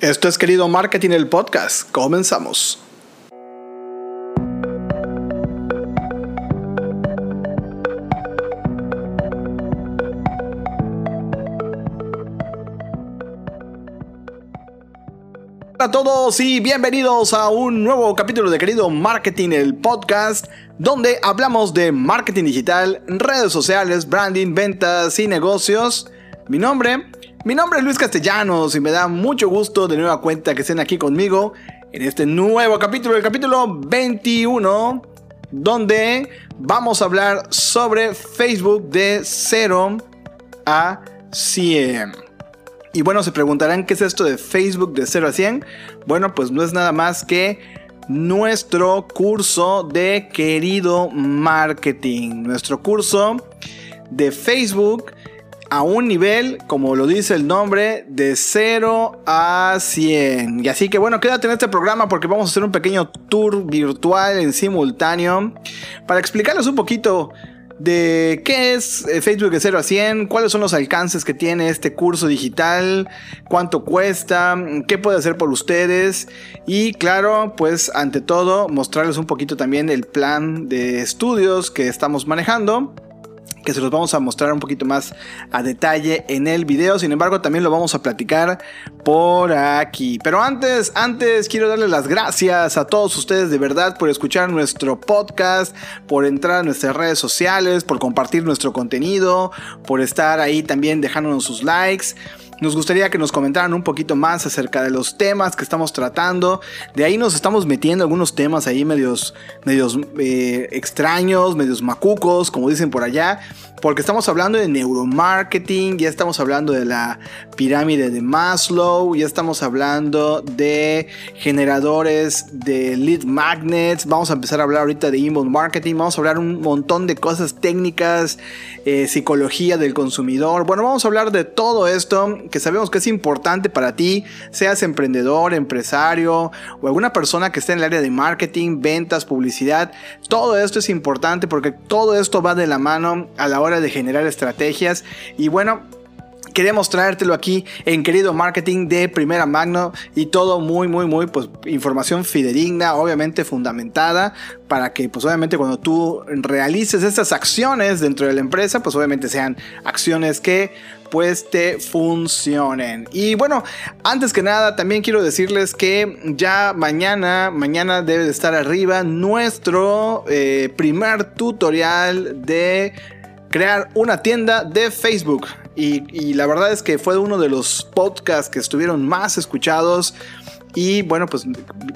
Esto es Querido Marketing, el podcast. Comenzamos. Todos y bienvenidos a un nuevo capítulo de Querido Marketing, el podcast, donde hablamos de marketing digital, redes sociales, branding, ventas y negocios. Mi nombre mi nombre es Luis Castellanos y me da mucho gusto de nueva cuenta que estén aquí conmigo en este nuevo capítulo, el capítulo 21, donde vamos a hablar sobre Facebook de 0 a 100. Y bueno, se preguntarán qué es esto de Facebook de 0 a 100. Bueno, pues no es nada más que nuestro curso de querido marketing. Nuestro curso de Facebook a un nivel, como lo dice el nombre, de 0 a 100. Y así que bueno, quédate en este programa porque vamos a hacer un pequeño tour virtual en simultáneo para explicarles un poquito de qué es eh, Facebook de 0 a 100, cuáles son los alcances que tiene este curso digital, cuánto cuesta, qué puede hacer por ustedes y claro, pues ante todo mostrarles un poquito también el plan de estudios que estamos manejando que se los vamos a mostrar un poquito más a detalle en el video. Sin embargo, también lo vamos a platicar por aquí. Pero antes, antes quiero darle las gracias a todos ustedes de verdad por escuchar nuestro podcast, por entrar a nuestras redes sociales, por compartir nuestro contenido, por estar ahí también dejándonos sus likes. Nos gustaría que nos comentaran un poquito más acerca de los temas que estamos tratando. De ahí nos estamos metiendo algunos temas ahí medios, medios eh, extraños, medios macucos, como dicen por allá porque estamos hablando de neuromarketing, ya estamos hablando de la pirámide de Maslow, ya estamos hablando de generadores de lead magnets, vamos a empezar a hablar ahorita de inbound marketing, vamos a hablar un montón de cosas técnicas, eh, psicología del consumidor, bueno, vamos a hablar de todo esto que sabemos que es importante para ti, seas emprendedor, empresario o alguna persona que esté en el área de marketing, ventas, publicidad, todo esto es importante porque todo esto va de la mano a la hora de generar estrategias. Y bueno, queremos traértelo aquí en querido marketing de primera magno y todo muy muy muy pues información fidedigna obviamente fundamentada para que pues obviamente cuando tú realices estas acciones dentro de la empresa pues obviamente sean acciones que pues te funcionen. Y bueno antes que nada también quiero decirles que ya mañana mañana debe de estar arriba nuestro eh, primer tutorial de crear una tienda de Facebook. Y, la verdad es que fue uno de los podcasts que estuvieron más escuchados. Y bueno, pues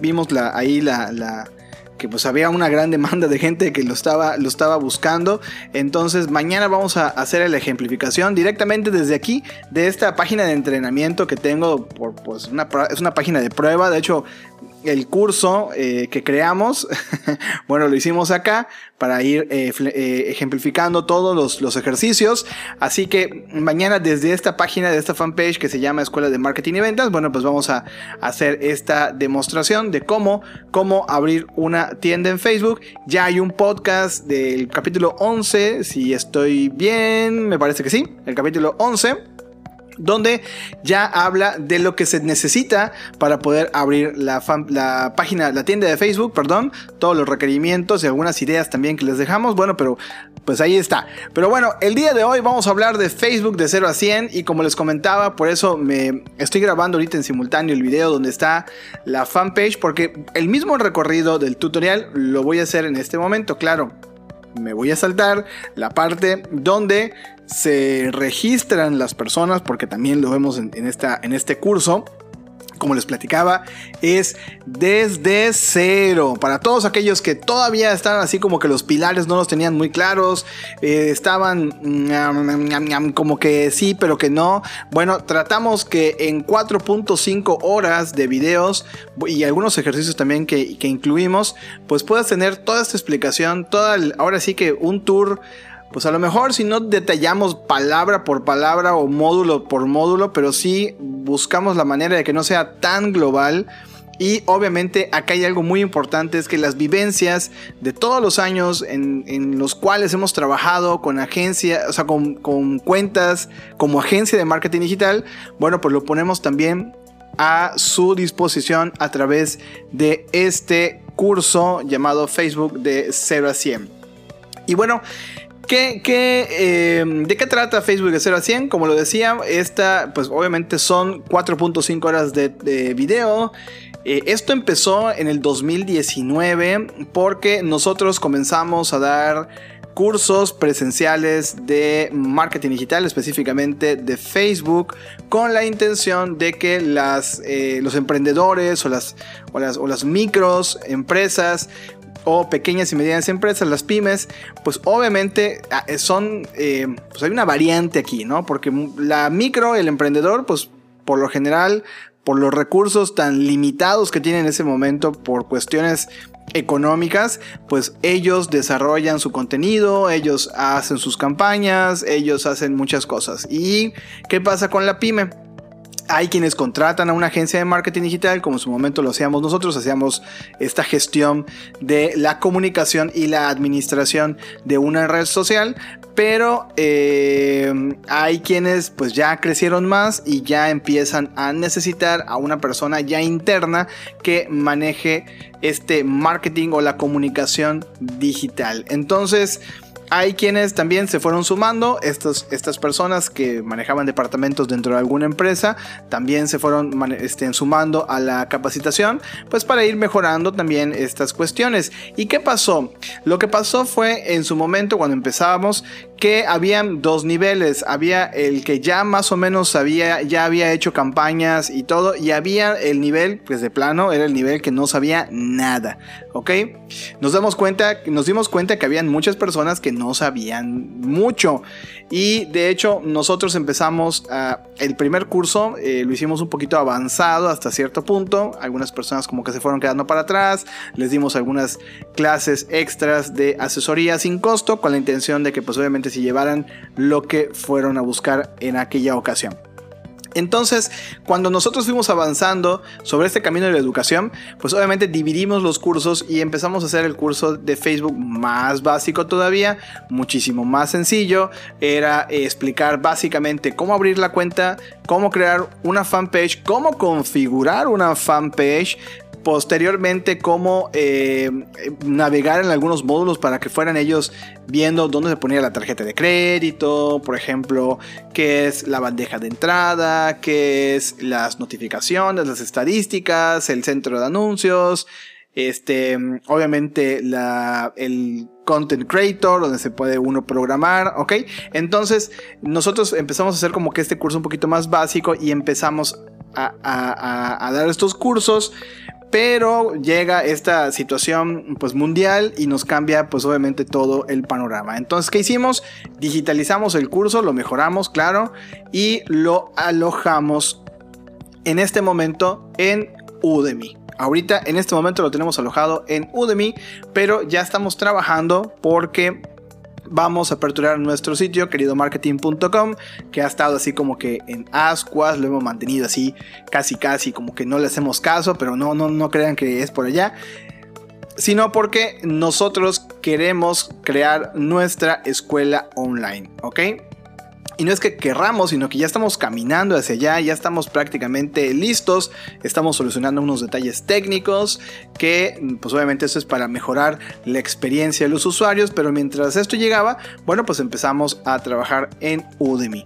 vimos ahí la, que pues había una gran demanda de gente que lo estaba, lo estaba buscando. Entonces mañana vamos a hacer la ejemplificación directamente desde aquí, de esta página de entrenamiento que tengo. Por, pues es una página de prueba. De hecho, el curso eh, que creamos, bueno, lo hicimos acá para ir eh, eh, ejemplificando todos los, los, ejercicios. Así que mañana desde esta página, de esta fanpage que se llama Escuela de Marketing y Ventas, bueno, pues vamos a hacer esta demostración de cómo, cómo abrir una tienda en Facebook. Ya hay un podcast del capítulo 11, si estoy bien, me parece que sí, el capítulo 11 donde ya habla de lo que se necesita para poder abrir la, página, la tienda de Facebook, perdón, todos los requerimientos y algunas ideas también que les dejamos. Bueno, pero pues ahí está. Pero bueno, el día de hoy vamos a hablar de Facebook de 0 a 100 y como les comentaba, por eso me estoy grabando ahorita en simultáneo el video donde está la fanpage porque el mismo recorrido del tutorial lo voy a hacer en este momento, claro me voy a saltar la parte donde se registran las personas, porque también lo vemos en, en este curso como les platicaba, es desde cero. Para todos aquellos que todavía están así como que los pilares no los tenían muy claros, eh, estaban como que sí, pero que no. Bueno, tratamos que en 4.5 horas de videos y algunos ejercicios también que, que incluimos, pues puedas tener toda esta explicación, toda ahora sí que un tour pues a lo mejor si no detallamos palabra por palabra o módulo por módulo, pero sí buscamos la manera de que no sea tan global Y obviamente acá hay algo muy importante, es que las vivencias de todos los años en, los cuales hemos trabajado con agencia, o sea, con, con cuentas como agencia de marketing digital, bueno, pues lo ponemos también a su disposición a través de este curso llamado Facebook de 0 a 100. Y bueno, ¿Qué, eh, ¿De qué trata Facebook de 0 a 100? Como lo decía, esta, pues obviamente son 4.5 horas de, video. Eh, esto empezó en el 2019 porque nosotros comenzamos a dar cursos presenciales de marketing digital, específicamente de Facebook, con la intención de que las, eh, los emprendedores o las, o las, o las micros empresas o pequeñas y medianas empresas, las pymes, pues obviamente ah, son, eh, pues hay una variante aquí, ¿no? Porque la micro, el emprendedor, pues por lo general, por los recursos tan limitados que tiene en ese momento, por cuestiones económicas, pues ellos desarrollan su contenido, ellos hacen sus campañas, ellos hacen muchas cosas. ¿Y qué pasa con la pyme? Hay quienes contratan a una agencia de marketing digital, como en su momento lo hacíamos nosotros, hacíamos esta gestión de la comunicación y la administración de una red social, pero eh, hay quienes pues ya crecieron más y ya empiezan a necesitar a una persona ya interna que maneje este marketing o la comunicación digital. Entonces, hay quienes también se fueron sumando, estos, estas personas que manejaban departamentos dentro de alguna empresa, también se fueron este, sumando a la capacitación, pues para ir mejorando también estas cuestiones. ¿Y qué pasó? Lo que pasó fue en su momento cuando empezábamos que habían dos niveles. Había el que ya más o menos sabía, ya había hecho campañas y todo, y había el nivel, pues de plano, era el nivel que no sabía nada. ¿Ok? Nos damos cuenta, nos dimos cuenta que habían muchas personas que no sabían mucho. Y de hecho, nosotros empezamos el primer curso, eh, lo hicimos un poquito avanzado hasta cierto punto. Algunas personas como que se fueron quedando para atrás. Les dimos algunas clases extras de asesoría sin costo, con la intención de que, pues obviamente, si llevaran lo que fueron a buscar en aquella ocasión. Entonces, cuando nosotros fuimos avanzando sobre este camino de la educación, pues obviamente dividimos los cursos y empezamos a hacer el curso de Facebook más básico todavía, muchísimo más sencillo. Era explicar básicamente cómo abrir la cuenta, cómo crear una fanpage, cómo configurar una fanpage, posteriormente cómo eh, navegar en algunos módulos para que fueran ellos viendo dónde se ponía la tarjeta de crédito, por ejemplo, qué es la bandeja de entrada, qué es las notificaciones, las estadísticas, el centro de anuncios, este, obviamente la, el content creator, donde se puede uno programar, ¿ok? Entonces, nosotros empezamos a hacer como que este curso un poquito más básico y empezamos a dar estos cursos pero llega esta situación pues mundial y nos cambia pues obviamente todo el panorama. Entonces, ¿qué hicimos? Digitalizamos el curso, lo mejoramos, claro, y lo alojamos en este momento en Udemy. Ahorita en este momento lo tenemos alojado en Udemy, pero ya estamos trabajando porque vamos a aperturar nuestro sitio, queridomarketing.com, que ha estado así como que en ascuas, lo hemos mantenido así casi casi como que no le hacemos caso, pero no, no, no crean que es por allá sino porque nosotros queremos crear nuestra escuela online, ¿ok? Y no es que querramos, sino que ya estamos caminando hacia allá, ya estamos prácticamente listos, estamos solucionando unos detalles técnicos que pues obviamente eso es para mejorar la experiencia de los usuarios, pero mientras esto llegaba, bueno pues empezamos a trabajar en Udemy.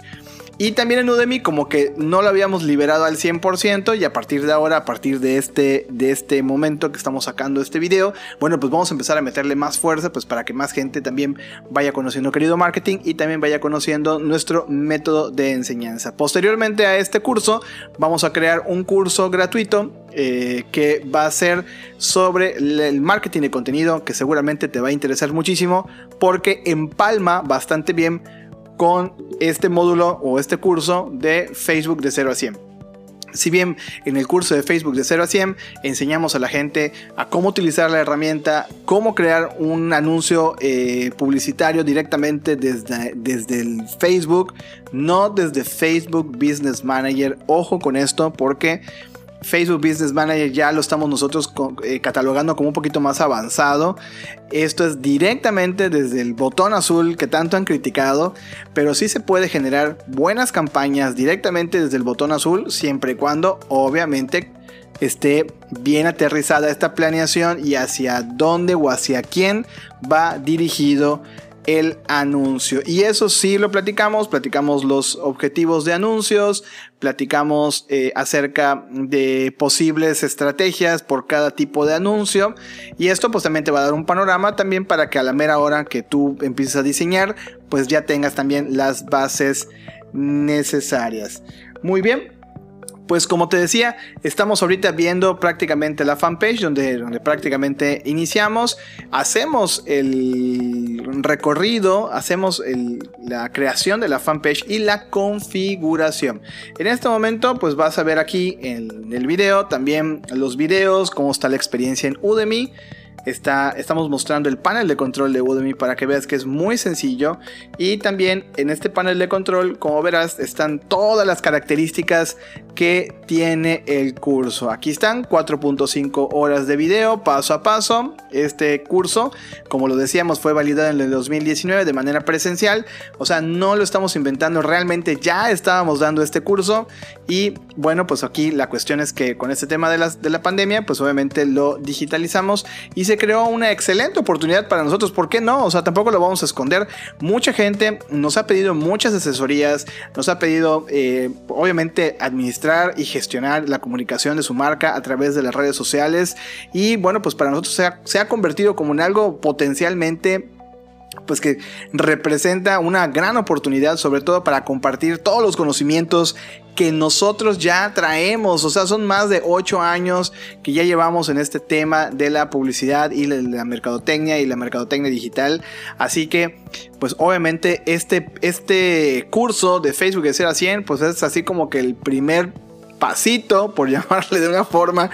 Y también en Udemy como que no lo habíamos liberado al 100% y a partir de ahora, a partir de este, de este momento que estamos sacando este video, bueno, pues vamos a empezar a meterle más fuerza pues para que más gente también vaya conociendo querido marketing y también vaya conociendo nuestro método de enseñanza. Posteriormente a este curso vamos a crear un curso gratuito eh, que va a ser sobre el marketing de contenido que seguramente te va a interesar muchísimo porque empalma bastante bien con este módulo o este curso de Facebook de 0 a 100. Si bien en el curso de Facebook de 0 a 100 enseñamos a la gente a cómo utilizar la herramienta, cómo crear un anuncio eh, publicitario directamente desde, desde el Facebook, no desde Facebook Business Manager. Ojo con esto porque Facebook Business Manager ya lo estamos nosotros eh, catalogando como un poquito más avanzado. Esto es directamente desde el botón azul que tanto han criticado, pero sí se puede generar buenas campañas directamente desde el botón azul, siempre y cuando obviamente esté bien aterrizada esta planeación y hacia dónde o hacia quién va dirigido el anuncio. Y eso sí lo platicamos, platicamos los objetivos de anuncios, platicamos eh, acerca de posibles estrategias por cada tipo de anuncio. Y esto pues también te va a dar un panorama también para que a la mera hora que tú empieces a diseñar, pues ya tengas también las bases necesarias. Muy bien, pues como te decía, estamos ahorita viendo prácticamente la fanpage donde, donde prácticamente iniciamos, hacemos el recorrido, hacemos la creación de la fanpage y la configuración. En este momento pues vas a ver aquí en el video también los videos, cómo está la experiencia en Udemy estamos mostrando el panel de control de Udemy para que veas que es muy sencillo. Y también en este panel de control, como verás, están todas las características que tiene el curso. Aquí están 4.5 horas de video paso a paso. Este curso, como lo decíamos, fue validado en el 2019 de manera presencial. O sea, no lo estamos inventando, realmente ya estábamos dando este curso. Y bueno, pues aquí la cuestión es que con este tema de la, de la pandemia, pues obviamente lo digitalizamos y se creó una excelente oportunidad para nosotros. ¿Por qué no? O sea, tampoco lo vamos a esconder. Mucha gente nos ha pedido muchas asesorías, nos ha pedido, eh, obviamente, administrar y gestionar la comunicación de su marca a través de las redes sociales. Y bueno, pues para nosotros se ha, se ha convertido como en algo potencialmente pues que representa una gran oportunidad sobre todo para compartir todos los conocimientos que nosotros ya traemos, o sea, son más de 8 años que ya llevamos en este tema de la publicidad y la, mercadotecnia y la mercadotecnia digital, así que pues obviamente este, este curso de Facebook de 0 a 100 pues es así como que el primer pasito, por llamarle de una forma,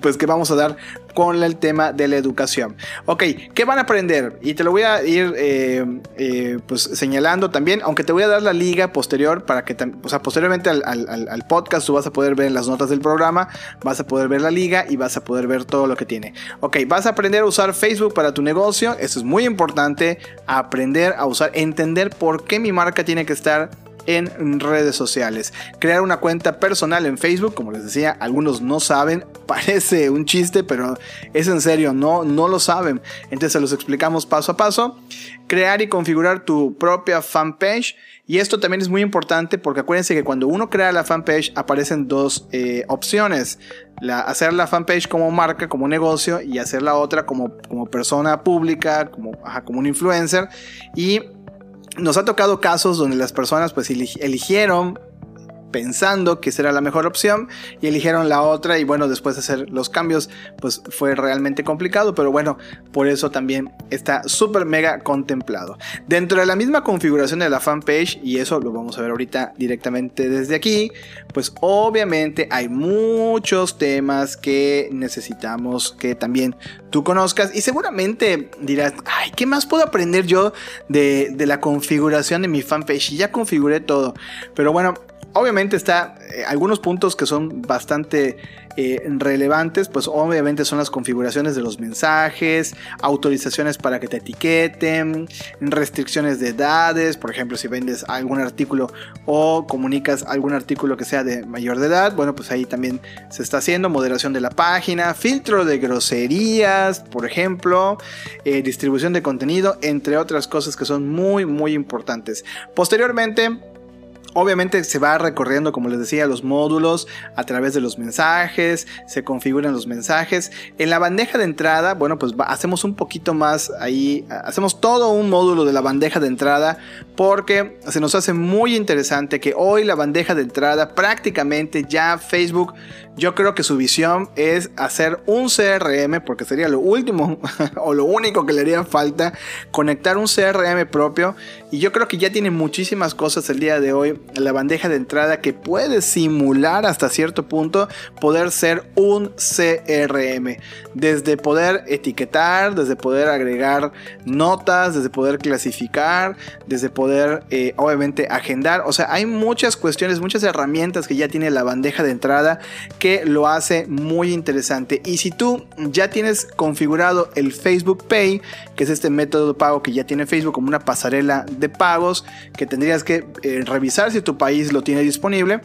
pues que vamos a dar con el tema de la educación. Ok, ¿qué van a aprender? Y te lo voy a ir eh, eh, pues señalando también, aunque te voy a dar la liga posterior para que, o sea, posteriormente al, al, podcast tú vas a poder ver las notas del programa, vas a poder ver la liga y vas a poder ver todo lo que tiene. Ok, vas a aprender a usar Facebook para tu negocio, eso es muy importante, aprender a usar, entender por qué mi marca tiene que estar en redes sociales. Crear una cuenta personal en Facebook, como les decía, algunos no saben, parece un chiste, pero es en serio, no, no lo saben. Entonces se los explicamos paso a paso. Crear y configurar tu propia fanpage. Y esto también es muy importante porque acuérdense que cuando uno crea la fanpage aparecen dos eh, opciones. Hacer la fanpage como marca, como negocio y hacer la otra como, como persona pública, como, como un influencer. Y nos ha tocado casos donde las personas pues eligieron pensando que será la mejor opción y eligieron la otra y bueno después de hacer los cambios pues fue realmente complicado pero bueno por eso también está súper mega contemplado. Dentro de la misma configuración de la fanpage y eso lo vamos a ver ahorita directamente desde aquí pues obviamente hay muchos temas que necesitamos que también tú conozcas y seguramente dirás ay qué más puedo aprender yo de, de la configuración de mi fanpage y ya configuré todo. Pero bueno obviamente está eh, algunos puntos que son bastante eh, relevantes, pues obviamente son las configuraciones de los mensajes, autorizaciones para que te etiqueten, restricciones de edades, por ejemplo, si vendes algún artículo o comunicas algún artículo que sea de mayor de edad, bueno, pues ahí también se está haciendo moderación de la página, filtro de groserías, por ejemplo, eh, distribución de contenido, entre otras cosas que son muy, muy importantes. Posteriormente, Obviamente se va recorriendo, como les decía, los módulos a través de los mensajes, se configuran los mensajes. En la bandeja de entrada, bueno, pues hacemos un poquito más ahí, hacemos todo un módulo de la bandeja de entrada porque se nos hace muy interesante que hoy la bandeja de entrada prácticamente ya Facebook yo creo que su visión es hacer un CRM, porque sería lo último o lo único que le haría falta, conectar un CRM propio. Y yo creo que ya tiene muchísimas cosas el día de hoy la bandeja de entrada que puede simular hasta cierto punto poder ser un CRM. Desde poder etiquetar, desde poder agregar notas, desde poder clasificar, desde poder eh, obviamente agendar. O sea, hay muchas cuestiones, muchas herramientas que ya tiene la bandeja de entrada lo hace muy interesante. Y si tú ya tienes configurado el Facebook Pay, que es este método de pago que ya tiene Facebook como una pasarela de pagos, que tendrías que eh, revisar si tu país lo tiene disponible.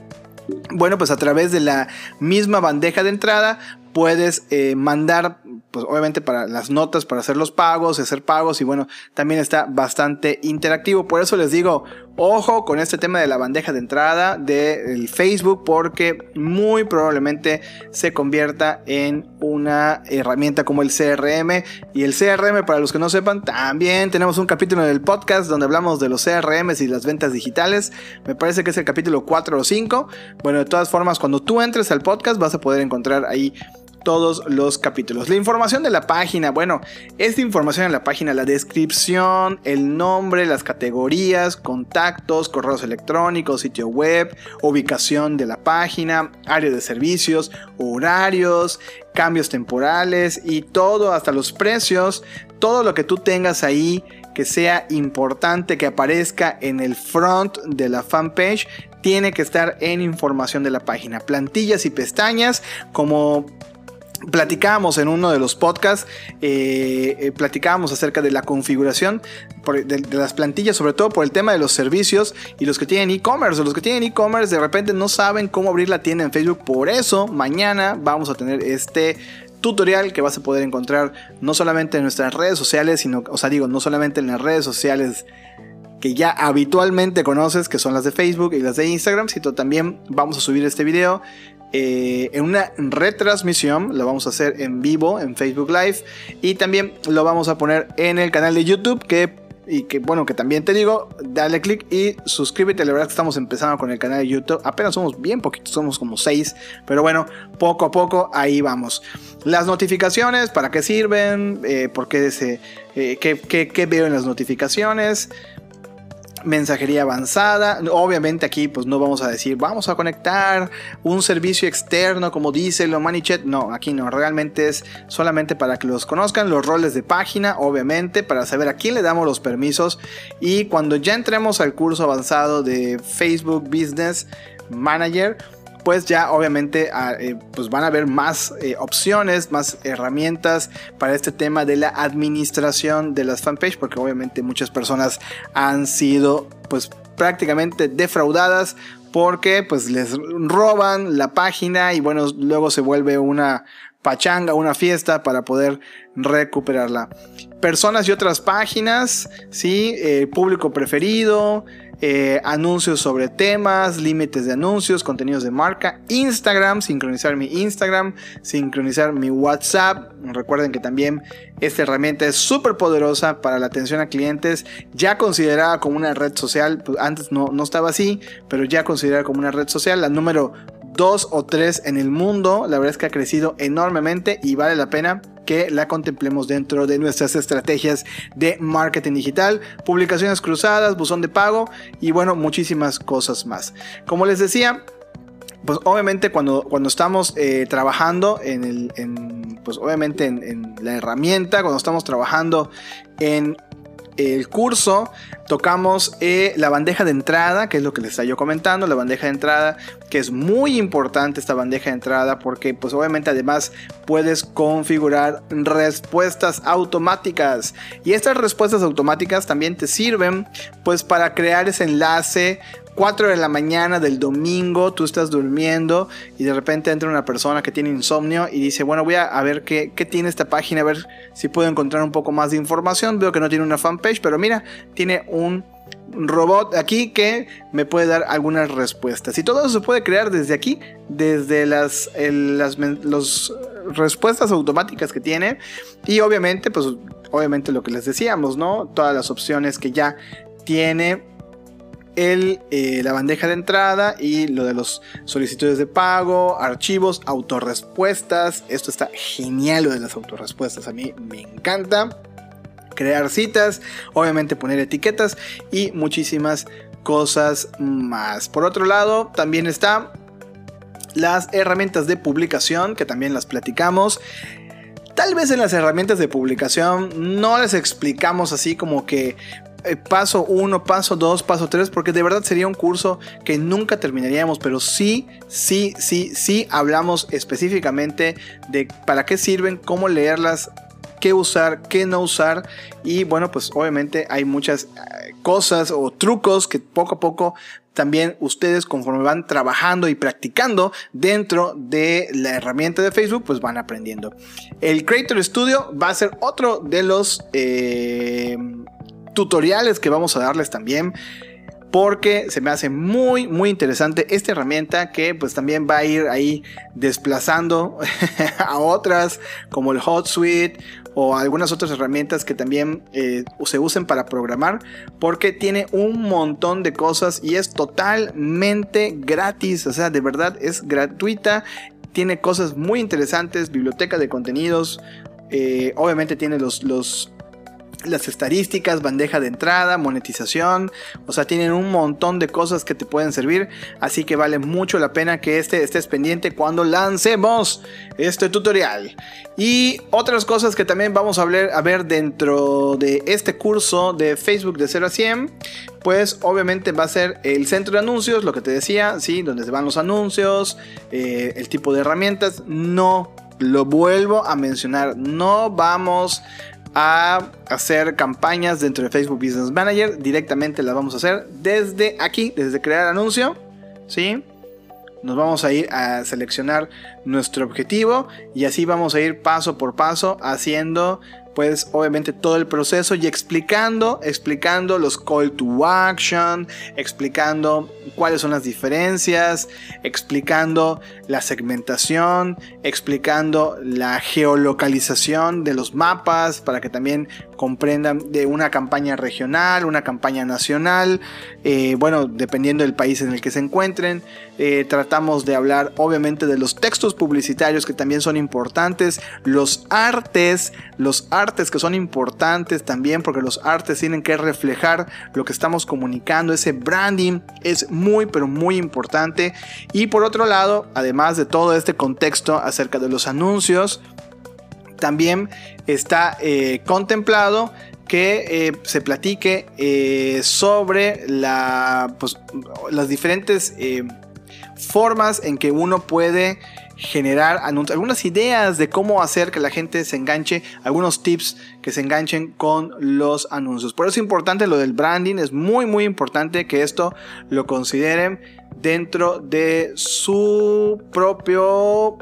Bueno, pues a través de la misma bandeja de entrada puedes eh, mandar, pues obviamente para las notas, para hacer los pagos, hacer pagos y bueno, también está bastante interactivo. Por eso les digo, ojo con este tema de la bandeja de entrada del Facebook porque muy probablemente se convierta en una herramienta como el CRM y el CRM para los que no sepan también tenemos un capítulo del podcast donde hablamos de los CRMs y las ventas digitales. Me parece que es el capítulo 4 o 5 bueno de todas formas cuando tú entres al podcast vas a poder encontrar ahí todos los capítulos. La información de la página, bueno, esta información en la página, la descripción, el nombre, las categorías, contactos, correos electrónicos, sitio web, ubicación de la página, área de servicios, horarios, cambios temporales y todo, hasta los precios, todo lo que tú tengas ahí que sea importante que aparezca en el front de la fanpage tiene que estar en información de la página. Plantillas y pestañas como platicábamos en uno de los podcasts, eh, eh, platicábamos acerca de la configuración de, las plantillas, sobre todo por el tema de los servicios y los que tienen e-commerce. Los que tienen e-commerce de repente no saben cómo abrir la tienda en Facebook. Por eso mañana vamos a tener este tutorial que vas a poder encontrar no solamente en nuestras redes sociales, sino, o sea, digo, no solamente en las redes sociales que ya habitualmente conoces, que son las de Facebook y las de Instagram, sino también vamos a subir este video eh, en una retransmisión, lo vamos a hacer en vivo en Facebook Live y también lo vamos a poner en el canal de YouTube que y que bueno que también te digo dale click y suscríbete. La verdad que estamos empezando con el canal de YouTube. Apenas somos bien poquitos somos como 6 pero bueno poco a poco ahí vamos. Las notificaciones para qué sirven eh, por qué, se, eh, qué veo en las notificaciones mensajería avanzada. Obviamente aquí pues no vamos a decir vamos a conectar un servicio externo como dice lo ManyChat. No, aquí no, realmente es solamente para que los conozcan los roles de página, obviamente, para saber a quién le damos los permisos y cuando ya entremos al curso avanzado de Facebook Business Manager, pues ya obviamente ah, eh, pues van a haber más eh, opciones, más herramientas para este tema de la administración de las fanpage, porque obviamente muchas personas han sido pues prácticamente defraudadas porque pues les roban la página y bueno, luego se vuelve una pachanga, una fiesta para poder recuperarla. Personas y otras páginas, sí, eh, público preferido, eh, anuncios sobre temas, límites de anuncios, contenidos de marca, Instagram, sincronizar mi Instagram, sincronizar mi WhatsApp. Recuerden que también esta herramienta es súper poderosa para la atención a clientes, ya considerada como una red social, pues antes no, no estaba así, pero ya considerada como una red social, la número 2 o 3 en el mundo, la verdad es que ha crecido enormemente y vale la pena que la contemplemos dentro de nuestras estrategias de marketing digital, publicaciones cruzadas, buzón de pago y bueno, muchísimas cosas más. Como les decía, pues obviamente cuando, cuando estamos eh, trabajando en el, pues obviamente en, la herramienta, cuando estamos trabajando en el curso tocamos eh, la bandeja de entrada, que es lo que les estaba yo comentando, la bandeja de entrada, que es muy importante esta bandeja de entrada porque pues obviamente además puedes configurar respuestas automáticas. Y estas respuestas automáticas también te sirven pues para crear ese enlace 4 de la mañana del domingo, tú estás durmiendo y de repente entra una persona que tiene insomnio y dice, bueno, voy a, ver qué, qué, tiene esta página, a ver si puedo encontrar un poco más de información. Veo que no tiene una fanpage, pero mira, tiene un robot aquí que me puede dar algunas respuestas. Y todo eso se puede crear desde aquí, desde las, las respuestas automáticas que tiene. Y obviamente, pues obviamente lo que les decíamos, ¿no? Todas las opciones que ya tiene eh, la bandeja de entrada y lo de los solicitudes de pago, archivos, autorrespuestas. Esto está genial lo de las autorrespuestas. A mí me encanta crear citas, obviamente poner etiquetas y muchísimas cosas más. Por otro lado, también está las herramientas de publicación, que también las platicamos. Tal vez en las herramientas de publicación no les explicamos así como que paso 1, paso 2, paso 3, porque de verdad sería un curso que nunca terminaríamos, pero sí, sí, sí, sí hablamos específicamente de para qué sirven, cómo leerlas, qué usar, qué no usar. Y bueno, pues obviamente hay muchas eh, cosas o trucos que poco a poco también ustedes conforme van trabajando y practicando dentro de la herramienta de Facebook, pues van aprendiendo. El Creator Studio va a ser otro de los eh, tutoriales que vamos a darles también porque se me hace muy muy interesante esta herramienta que pues también va a ir ahí desplazando a otras como el Hot Suite o algunas otras herramientas que también eh, se usen para programar porque tiene un montón de cosas y es totalmente gratis. O sea de verdad es gratuita tiene cosas muy interesantes biblioteca de contenidos eh, obviamente tiene los, los las estadísticas, bandeja de entrada, monetización, o sea, tienen un montón de cosas que te pueden servir, así que vale mucho la pena que este estés pendiente cuando lancemos este tutorial. Y otras cosas que también vamos a, ver, a ver dentro de este curso de Facebook de 0 a 100, pues obviamente va a ser el centro de anuncios, lo que te decía, ¿sí? Donde se van los anuncios, eh, el tipo de herramientas, no lo vuelvo a mencionar, no vamos a hacer campañas dentro de Facebook Business Manager. Directamente las vamos a hacer desde aquí, desde crear anuncio. ¿Sí? Nos vamos a ir a seleccionar nuestro objetivo y así vamos a ir paso por paso haciendo pues obviamente todo el proceso y explicando, explicando los call to action, explicando cuáles son las diferencias, explicando la segmentación, explicando la geolocalización de los mapas para que también comprendan de una campaña regional, una campaña nacional, eh, bueno, dependiendo del país en el que se encuentren. Eh, tratamos de hablar obviamente de los textos publicitarios que también son importantes, los artes, los artes que son importantes también porque los artes tienen que reflejar lo que estamos comunicando, ese branding es muy pero muy importante y por otro lado, además de todo este contexto acerca de los anuncios, también está eh, contemplado que eh, se platique eh, sobre pues, las diferentes formas en que uno puede generar algunas ideas de cómo hacer que la gente se enganche, algunos tips que se enganchen con los anuncios. Por eso es importante lo del branding, es muy muy importante que esto lo consideren dentro de su propio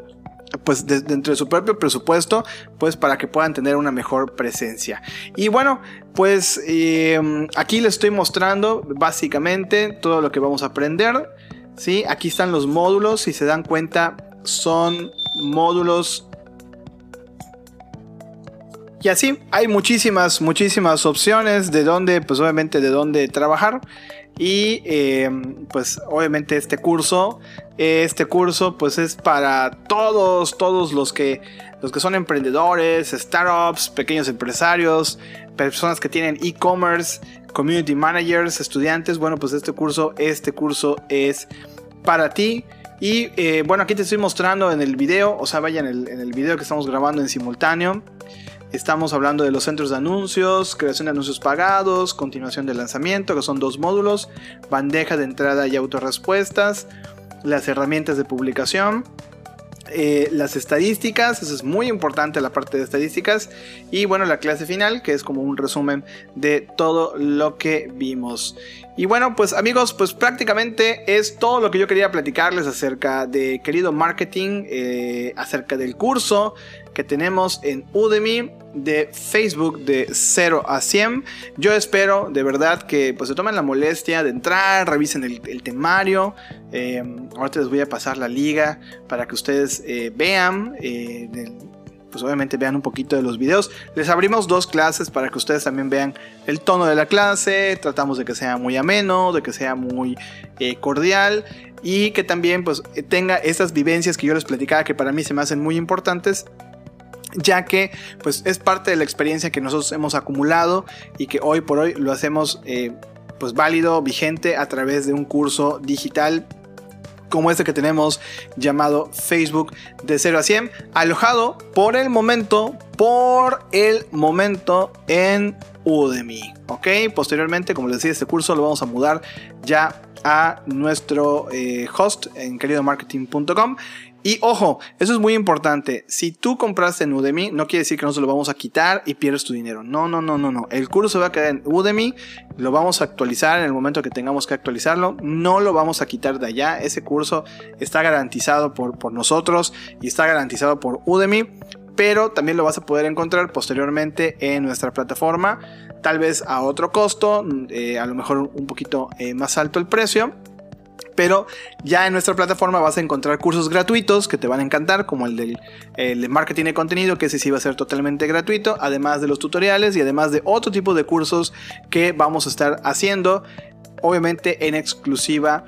pues dentro de su propio presupuesto, pues para que puedan tener una mejor presencia. Y bueno, pues em, aquí les estoy mostrando básicamente todo lo que vamos a aprender. ¿sí? Aquí están los módulos, si se dan cuenta, son módulos y así hay muchísimas, muchísimas opciones de dónde, pues obviamente de dónde trabajar. Y em, pues obviamente este curso, este curso pues es para todos, todos los que, los que son emprendedores, startups, pequeños empresarios, personas que tienen e-commerce, community managers, estudiantes. Bueno, pues este curso, este curso es para ti. Y eh, bueno, aquí te estoy mostrando en el video, o sea, vayan en el, en el video que estamos grabando en simultáneo. Estamos hablando de los centros de anuncios, creación de anuncios pagados, continuación de lanzamiento, que son dos módulos, bandeja de entrada y autorrespuestas, las herramientas de publicación, eh, las estadísticas, eso es muy importante la parte de estadísticas, y bueno, la clase final, que es como un resumen de todo lo que vimos. Y bueno, pues amigos, pues prácticamente es todo lo que yo quería platicarles acerca de querido marketing, eh, acerca del curso que tenemos en Udemy de Facebook de 0 a 100. Yo espero de verdad que pues se tomen la molestia de entrar, revisen el, temario. Eh, ahorita les voy a pasar la liga para que ustedes eh, vean pues obviamente vean un poquito de los videos. Les abrimos dos clases para que ustedes también vean el tono de la clase. Tratamos de que sea muy ameno, de que sea muy eh, cordial y que también pues tenga esas vivencias que yo les platicaba que para mí se me hacen muy importantes ya que pues es parte de la experiencia que nosotros hemos acumulado y que hoy por hoy lo hacemos eh, pues válido, vigente a través de un curso digital como este que tenemos llamado Facebook de 0 a 100, alojado por el momento, por el momento en Udemy, ¿ok? Posteriormente, como les decía, este curso lo vamos a mudar ya a nuestro eh, host en queridomarketing.com y ojo, eso es muy importante. Si tú compraste en Udemy, no quiere decir que no lo vamos a quitar y pierdes tu dinero. No, no, no, no, no. El curso va a quedar en Udemy. Lo vamos a actualizar en el momento que tengamos que actualizarlo. No lo vamos a quitar de allá. Ese curso está garantizado por, por nosotros y está garantizado por Udemy. Pero también lo vas a poder encontrar posteriormente en nuestra plataforma. Tal vez a otro costo. Eh, a lo mejor un poquito eh, más alto el precio pero ya en nuestra plataforma vas a encontrar cursos gratuitos que te van a encantar, como el del de marketing de contenido, que ese sí va a ser totalmente gratuito, además de los tutoriales y además de otro tipo de cursos que vamos a estar haciendo, obviamente en exclusiva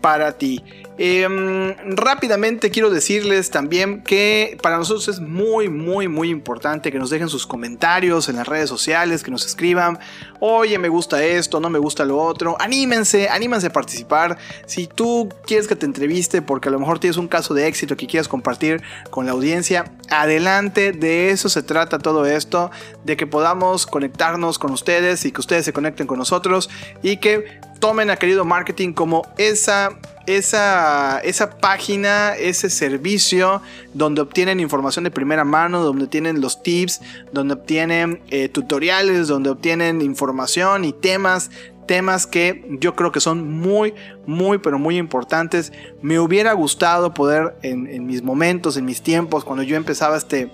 para ti. Em, rápidamente quiero decirles también que para nosotros es muy, muy, muy importante que nos dejen sus comentarios en las redes sociales, que nos escriban, oye, me gusta esto, no me gusta lo otro. Anímense, anímense a participar. Si tú quieres que te entreviste porque a lo mejor tienes un caso de éxito que quieras compartir con la audiencia, adelante, de eso se trata todo esto, de que podamos conectarnos con ustedes y que ustedes se conecten con nosotros y que tomen a querido marketing como esa esa, esa página, ese servicio donde obtienen información de primera mano, donde obtienen los tips, donde obtienen eh, tutoriales, donde obtienen información y temas temas que yo creo que son muy, muy, pero muy importantes. Me hubiera gustado poder en, en, mis momentos, en mis tiempos, cuando yo empezaba este,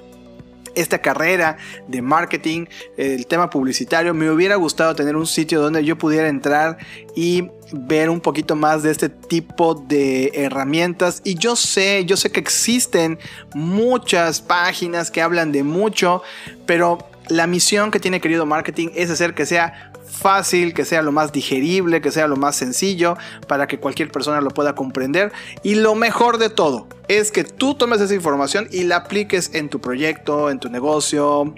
esta carrera de marketing, el tema publicitario, me hubiera gustado tener un sitio donde yo pudiera entrar y ver un poquito más de este tipo de herramientas. Y yo sé, yo sé que existen muchas páginas que hablan de mucho, pero la misión que tiene querido marketing es hacer que sea fácil, que sea lo más digerible, que sea lo más sencillo para que cualquier persona lo pueda comprender. Y lo mejor de todo es que tú tomes esa información y la apliques en tu proyecto, en tu negocio,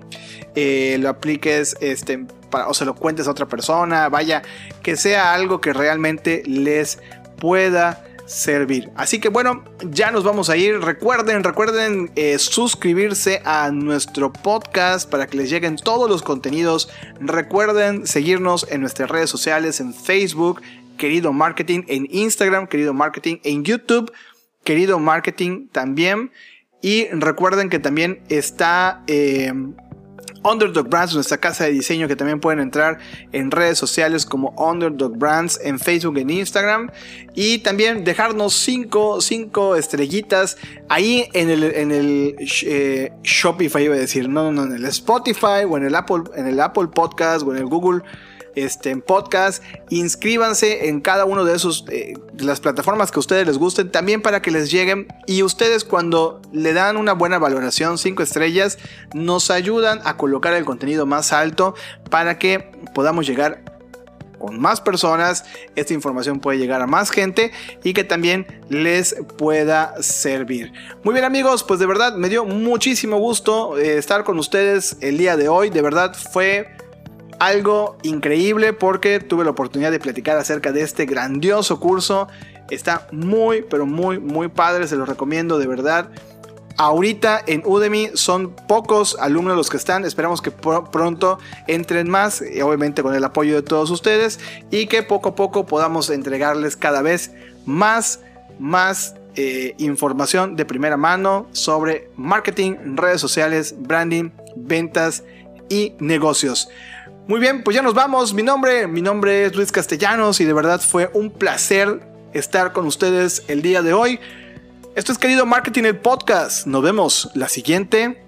eh, lo apliques este, o se lo cuentes a otra persona, vaya, que sea algo que realmente les pueda servir. Así que bueno, ya nos vamos a ir. Recuerden, recuerden eh, suscribirse a nuestro podcast para que les lleguen todos los contenidos. Recuerden seguirnos en nuestras redes sociales, en Facebook, querido marketing, en Instagram, querido marketing, en YouTube, querido marketing también. Y recuerden que también está... Eh, Underdog Brands, nuestra casa de diseño que también pueden entrar en redes sociales como Underdog Brands en Facebook, en Instagram. Y también dejarnos 5 cinco, estrellitas ahí en el, en el eh, Shopify, iba a decir, no, no, en el Spotify o en el Apple, en el Apple Podcast o en el Google este, en podcast. Inscríbanse en cada uno de esos eh, las plataformas que a ustedes les gusten, también para que les lleguen. Y ustedes cuando le dan una buena valoración, 5 estrellas, nos ayudan a colocar el contenido más alto para que podamos llegar con más personas, esta información puede llegar a más gente y que también les pueda servir. Muy bien amigos, pues de verdad me dio muchísimo gusto eh, estar con ustedes el día de hoy, de verdad fue algo increíble porque tuve la oportunidad de platicar acerca de este grandioso curso. Está muy, pero muy, muy padre, se lo recomiendo de verdad. Ahorita en Udemy son pocos alumnos los que están, esperamos que pronto entren más, obviamente con el apoyo de todos ustedes, y que poco a poco podamos entregarles cada vez más, más eh, información de primera mano sobre marketing, redes sociales, branding, ventas y negocios. Muy bien, pues ya nos vamos. Mi nombre, mi nombre es Luis Castellanos y de verdad fue un placer estar con ustedes el día de hoy. Esto es querido Marketing el Podcast. Nos vemos la siguiente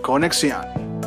conexión.